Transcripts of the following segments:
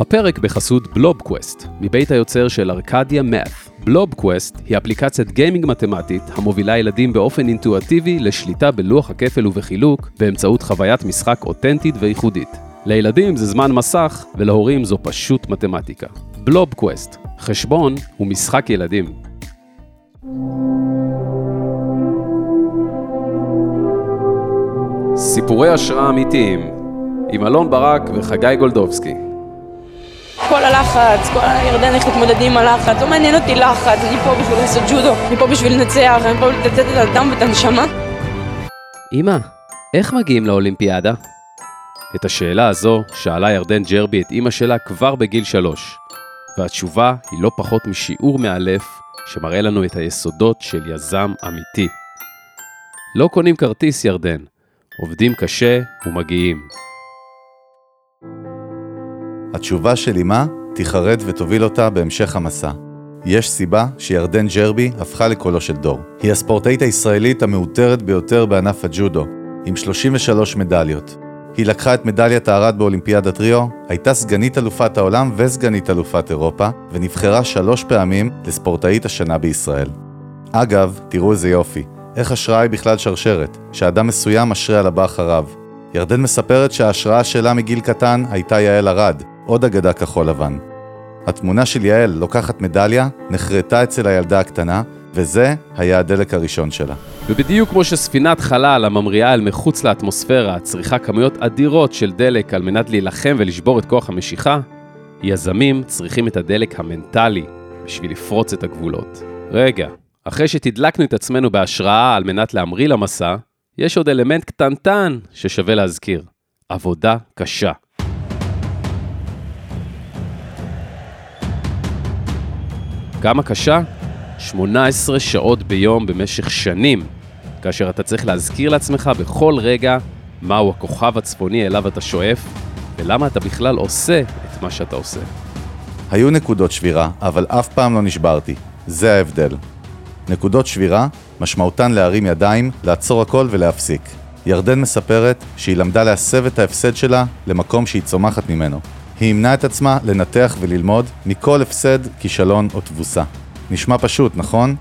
הפרק בחסות בלובקווסט, מבית היוצר של ארקדיה מאת'. בלובקווסט היא אפליקציית גיימינג מתמטית המובילה ילדים באופן אינטואטיבי לשליטה בלוח הכפל ובחילוק באמצעות חוויית משחק אותנטית וייחודית. לילדים זה זמן מסך, ולהורים זו פשוט מתמטיקה. בלובקווסט, חשבון ומשחק ילדים. סיפורי השראה אמיתיים, עם אלון ברק וחגי גולדובסקי. כל הלחץ, כל הירדן איך להתמודד עם הלחץ, לא מעניין אותי לחץ, אני פה בשביל לעשות ג'ודו, אני פה בשביל לנצח, אני פה לתת את הדם ואת הנשמה. אמא, איך מגיעים לאולימפיאדה? את השאלה הזו שאלה ירדן ג'רבי את אמא שלה כבר בגיל שלוש, והתשובה היא לא פחות משיעור מאלף שמראה לנו את היסודות של יזם אמיתי. לא קונים כרטיס, ירדן, עובדים קשה ומגיעים. התשובה של אמה תיחרד ותוביל אותה בהמשך המסע. יש סיבה שירדן ג'רבי הפכה לקולו של דור. היא הספורטאית הישראלית המעוטרת ביותר בענף הג'ודו, עם 33 מדליות. היא לקחה את מדליית הארד באולימפיאדת ריו, הייתה סגנית אלופת העולם וסגנית אלופת אירופה, ונבחרה שלוש פעמים לספורטאית השנה בישראל. אגב, תראו איזה יופי, איך השראה היא בכלל שרשרת, שאדם מסוים משרה על הבא אחריו. ירדן מספרת שההשראה שלה מגיל קטן הייתה יעל ארד, עוד אגדה כחול לבן. התמונה של יעל לוקחת מדליה, נחרטה אצל הילדה הקטנה, וזה היה הדלק הראשון שלה. ובדיוק כמו שספינת חלל הממריאה אל מחוץ לאטמוספירה צריכה כמויות אדירות של דלק על מנת להילחם ולשבור את כוח המשיכה, יזמים צריכים את הדלק המנטלי בשביל לפרוץ את הגבולות. רגע, אחרי שתדלקנו את עצמנו בהשראה על מנת להמריא למסע, יש עוד אלמנט קטנטן ששווה להזכיר, עבודה קשה. כמה קשה? 18 שעות ביום במשך שנים, כאשר אתה צריך להזכיר לעצמך בכל רגע מהו הכוכב הצפוני אליו אתה שואף, ולמה אתה בכלל עושה את מה שאתה עושה. היו נקודות שבירה, אבל אף פעם לא נשברתי. זה ההבדל. נקודות שבירה, משמעותן להרים ידיים, לעצור הכל ולהפסיק. ירדן מספרת שהיא למדה להסב את ההפסד שלה למקום שהיא צומחת ממנו. היא אימנה את עצמה לנתח וללמוד מכל הפסד, כישלון או תבוסה. נשמע פשוט, נכון?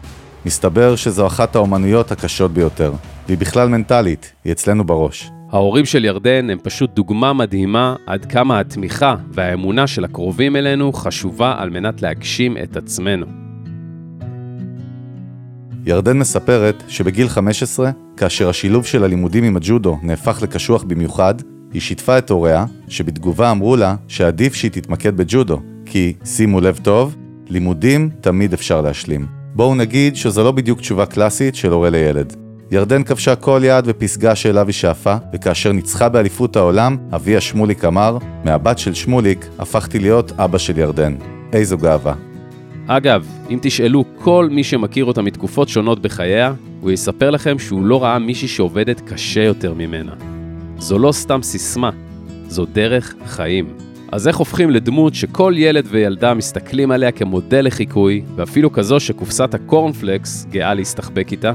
מסתבר שזו אחת האומנויות הקשות ביותר, והיא בכלל מנטלית, היא אצלנו בראש. ההורים של ירדן הם פשוט דוגמה מדהימה עד כמה התמיכה והאמונה של הקרובים אלינו חשובה על מנת להגשים את עצמנו. ירדן מספרת שבגיל 15, כאשר השילוב של הלימודים עם הג'ודו נהפך לקשוח במיוחד, היא שיתפה את הוריה, שבתגובה אמרו לה שעדיף שהיא תתמקד בג'ודו, כי, שימו לב טוב, לימודים תמיד אפשר להשלים. בואו נגיד שזו לא בדיוק תשובה קלאסית של הורה לילד. ירדן כבשה כל יעד ופסגה שאליו היא שאפה, וכאשר ניצחה באליפות העולם, אביה שמוליק אמר, מהבת של שמוליק הפכתי להיות אבא של ירדן. איזו גאווה. אגב, אם תשאלו כל מי שמכיר אותה מתקופות שונות בחייה, הוא יספר לכם שהוא לא ראה מישהי שעובדת קשה יותר ממנה. זו לא סתם סיסמה, זו דרך חיים. אז איך הופכים לדמות שכל ילד וילדה מסתכלים עליה כמודל לחיקוי, ואפילו כזו שקופסת הקורנפלקס גאה להסתחבק איתה?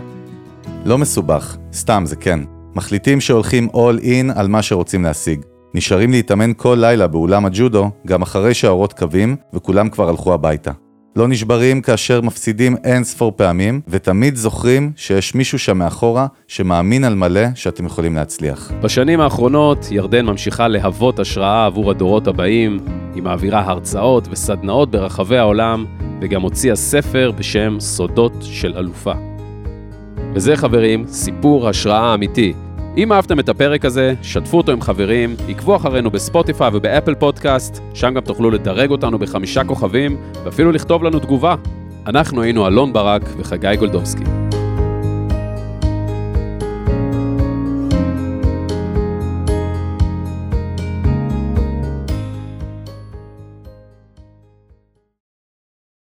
לא מסובך, סתם זה כן. מחליטים שהולכים all in על מה שרוצים להשיג. נשארים להתאמן כל לילה באולם הג'ודו, גם אחרי שהאורות קווים, וכולם כבר הלכו הביתה. לא נשברים כאשר מפסידים אין ספור פעמים, ותמיד זוכרים שיש מישהו שם מאחורה שמאמין על מלא שאתם יכולים להצליח. בשנים האחרונות ירדן ממשיכה להוות השראה עבור הדורות הבאים, היא מעבירה הרצאות וסדנאות ברחבי העולם, וגם הוציאה ספר בשם סודות של אלופה. וזה חברים, סיפור השראה אמיתי. אם אהבתם את הפרק הזה, שתפו אותו עם חברים, עקבו אחרינו בספוטיפיי ובאפל פודקאסט, שם גם תוכלו לדרג אותנו בחמישה כוכבים, ואפילו לכתוב לנו תגובה. אנחנו היינו אלון ברק וחגי גולדובסקי.